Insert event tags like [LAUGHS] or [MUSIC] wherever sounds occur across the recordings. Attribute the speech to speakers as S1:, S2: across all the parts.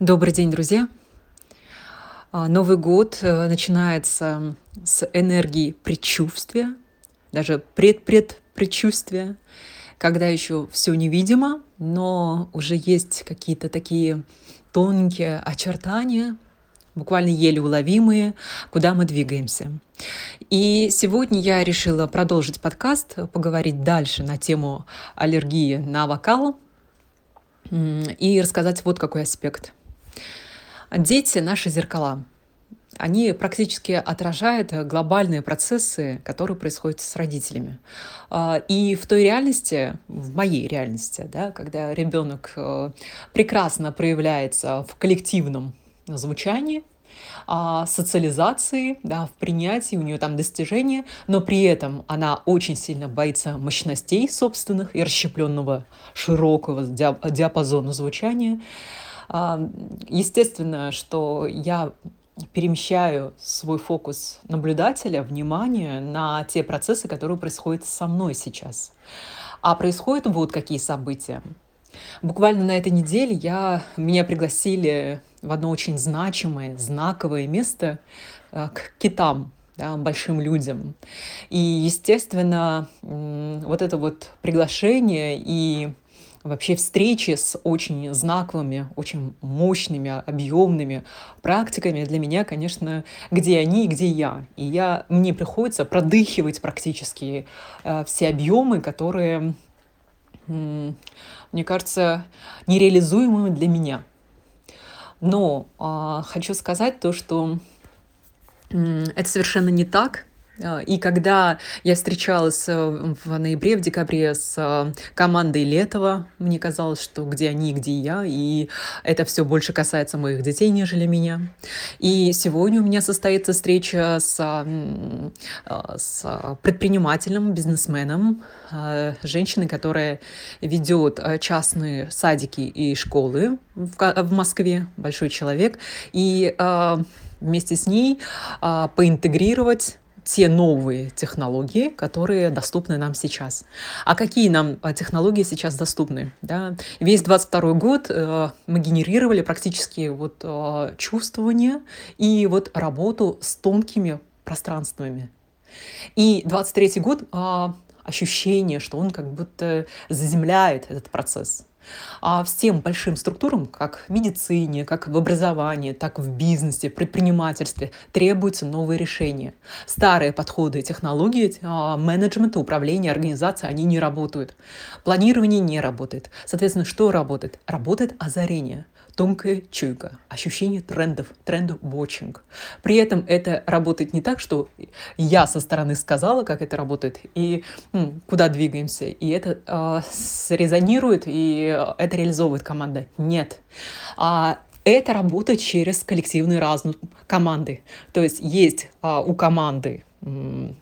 S1: Добрый день, друзья! А, Новый год э, начинается с энергии предчувствия, даже предпредпредчувствия, когда еще все невидимо, но уже есть какие-то такие тонкие очертания, буквально еле уловимые, куда мы двигаемся. И сегодня я решила продолжить подкаст, поговорить дальше на тему аллергии на вокал и рассказать вот какой аспект. Дети — наши зеркала. Они практически отражают глобальные процессы, которые происходят с родителями. А, и в той реальности, в моей реальности, да, когда ребенок э, прекрасно проявляется в коллективном звучании, а, социализации, да, в принятии, у нее там достижения, но при этом она очень сильно боится мощностей собственных и расщепленного широкого диапазона звучания. Естественно, что я перемещаю свой фокус наблюдателя, внимание на те процессы, которые происходят со мной сейчас. А происходят вот какие события. Буквально на этой неделе я, меня пригласили в одно очень значимое, знаковое место э, к китам, да, большим людям. И, естественно, вот это вот приглашение и вообще встречи с очень знаковыми, очень мощными, объемными практиками для меня, конечно, где они и где я. И я, мне приходится продыхивать практически э, все объемы, которые, э, мне кажется, нереализуемыми для меня. Но э, хочу сказать то, что это совершенно не так, и когда я встречалась э, в ноябре, в декабре с э, командой Летова, мне казалось, что где они, где я, и это все больше касается моих детей, нежели меня. И сегодня у меня состоится встреча с, э, с предпринимателем, бизнесменом, женщиной, которая ведет частные садики и школы в Москве, большой человек, и вместе с ней поинтегрировать те новые технологии, которые доступны нам сейчас. А какие нам а, технологии сейчас доступны? Да? Весь 22 год э, мы генерировали практически вот э, чувствование и вот работу с тонкими пространствами. И 23 год э, ощущение, что он как будто заземляет этот процесс. А всем большим структурам, как в медицине, как в образовании, так в бизнесе, предпринимательстве, требуются новые решения. Старые подходы и технологии а, менеджмента, управления, организации, они не работают. Планирование не работает. Соответственно, что работает? Работает озарение тонкая чуйка, ощущение трендов, тренд-watching. При этом это работает не так, что я со стороны сказала, как это работает, и м, куда двигаемся, и это э, срезонирует, и это реализовывает команда. Нет. А это работает через коллективный разум команды. То есть есть а, у команды м,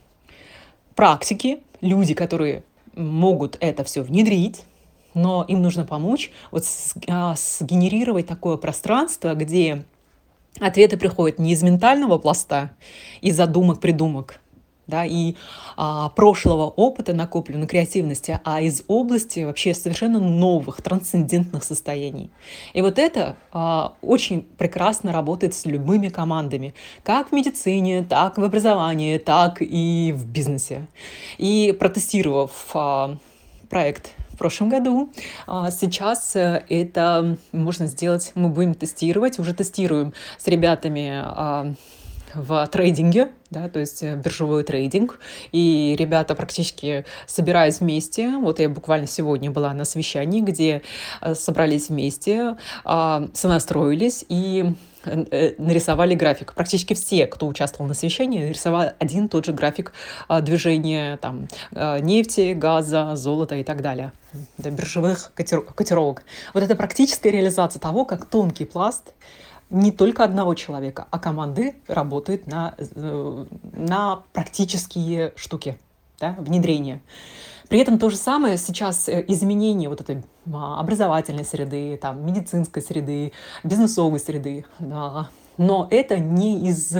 S1: практики, люди, которые могут это все внедрить, но им нужно помочь вот а, сгенерировать такое пространство, где ответы приходят не из ментального пласта, из задумок, придумок, да, и а, прошлого опыта накопленной креативности, а из области вообще совершенно новых, трансцендентных состояний. И вот это а, очень прекрасно работает с любыми командами, как в медицине, так в образовании, так и в бизнесе. И протестировав а, проект в прошлом году. А сейчас э, это можно сделать, мы будем тестировать, уже тестируем с ребятами а, в трейдинге, да, то есть э, биржевой трейдинг, и ребята практически собираясь вместе, вот я буквально сегодня была на совещании, где э, собрались вместе, а, сонастроились. И нарисовали график. Практически все, кто участвовал на совещании, нарисовали один и тот же график а, движения там, а, нефти, газа, золота и так далее, до биржевых котировок. Вот это практическая реализация того, как тонкий пласт не только одного человека, а команды работает на, э, на практические штуки, да, внедрение. При этом то же самое сейчас э, изменение вот этой а, образовательной среды, там, медицинской среды, бизнесовой среды. Да. Но это не из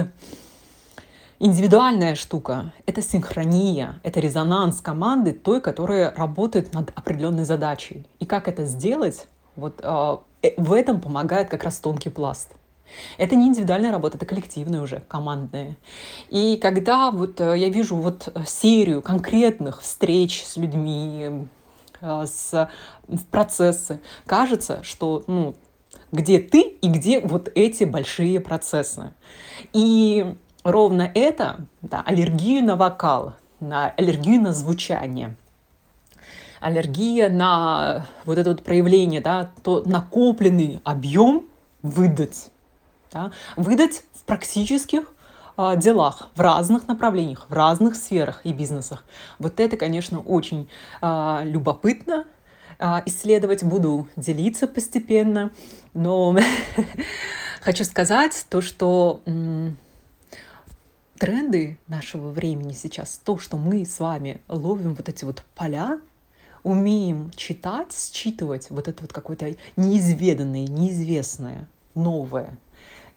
S1: индивидуальная штука, это синхрония, это резонанс команды той, которая работает над определенной задачей. И как это сделать, вот э, э, в этом помогает как раз тонкий пласт. Это не индивидуальная работа, это коллективная уже, командная. И когда вот э, я вижу вот э, серию конкретных встреч с людьми, с в процессы, кажется, что ну, где ты и где вот эти большие процессы. И ровно это, да, аллергию на вокал, на аллергию на звучание, аллергия на вот это вот проявление, да, то накопленный объем выдать, да, выдать в практических э, делах, в разных направлениях, в разных сферах и бизнесах. Вот это, конечно, очень э, любопытно, а, исследовать, буду делиться постепенно, но [LAUGHS] хочу сказать то, что тренды нашего времени сейчас, то, что мы с вами ловим вот эти вот поля, умеем читать, считывать вот это вот какое-то неизведанное, неизвестное, новое.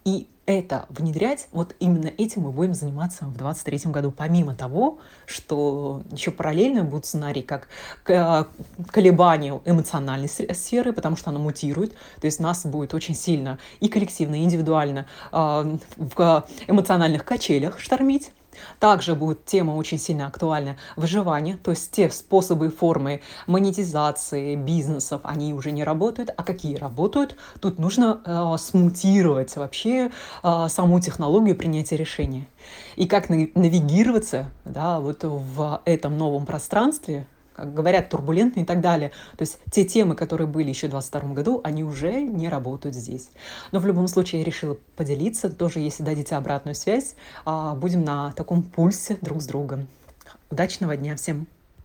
S1: И это внедрять, вот именно этим мы будем заниматься в 2023 году. Помимо того, что еще параллельно будут сценарии как колебания эмоциональной сферы, потому что она мутирует, то есть нас будет очень сильно и коллективно, и индивидуально э, в эмоциональных качелях штормить, также будет тема очень сильно актуальна выживание, то есть те способы и формы монетизации бизнесов, они уже не работают, а какие работают, тут нужно э, смутировать вообще э, саму технологию принятия решения. И как навигироваться да, вот в этом новом пространстве, говорят, турбулентные и так далее. То есть те темы, которые были еще в 2022 году, они уже не работают здесь. Но в любом случае я решила поделиться, тоже если дадите обратную связь, а, будем на таком пульсе друг с другом. Удачного дня всем!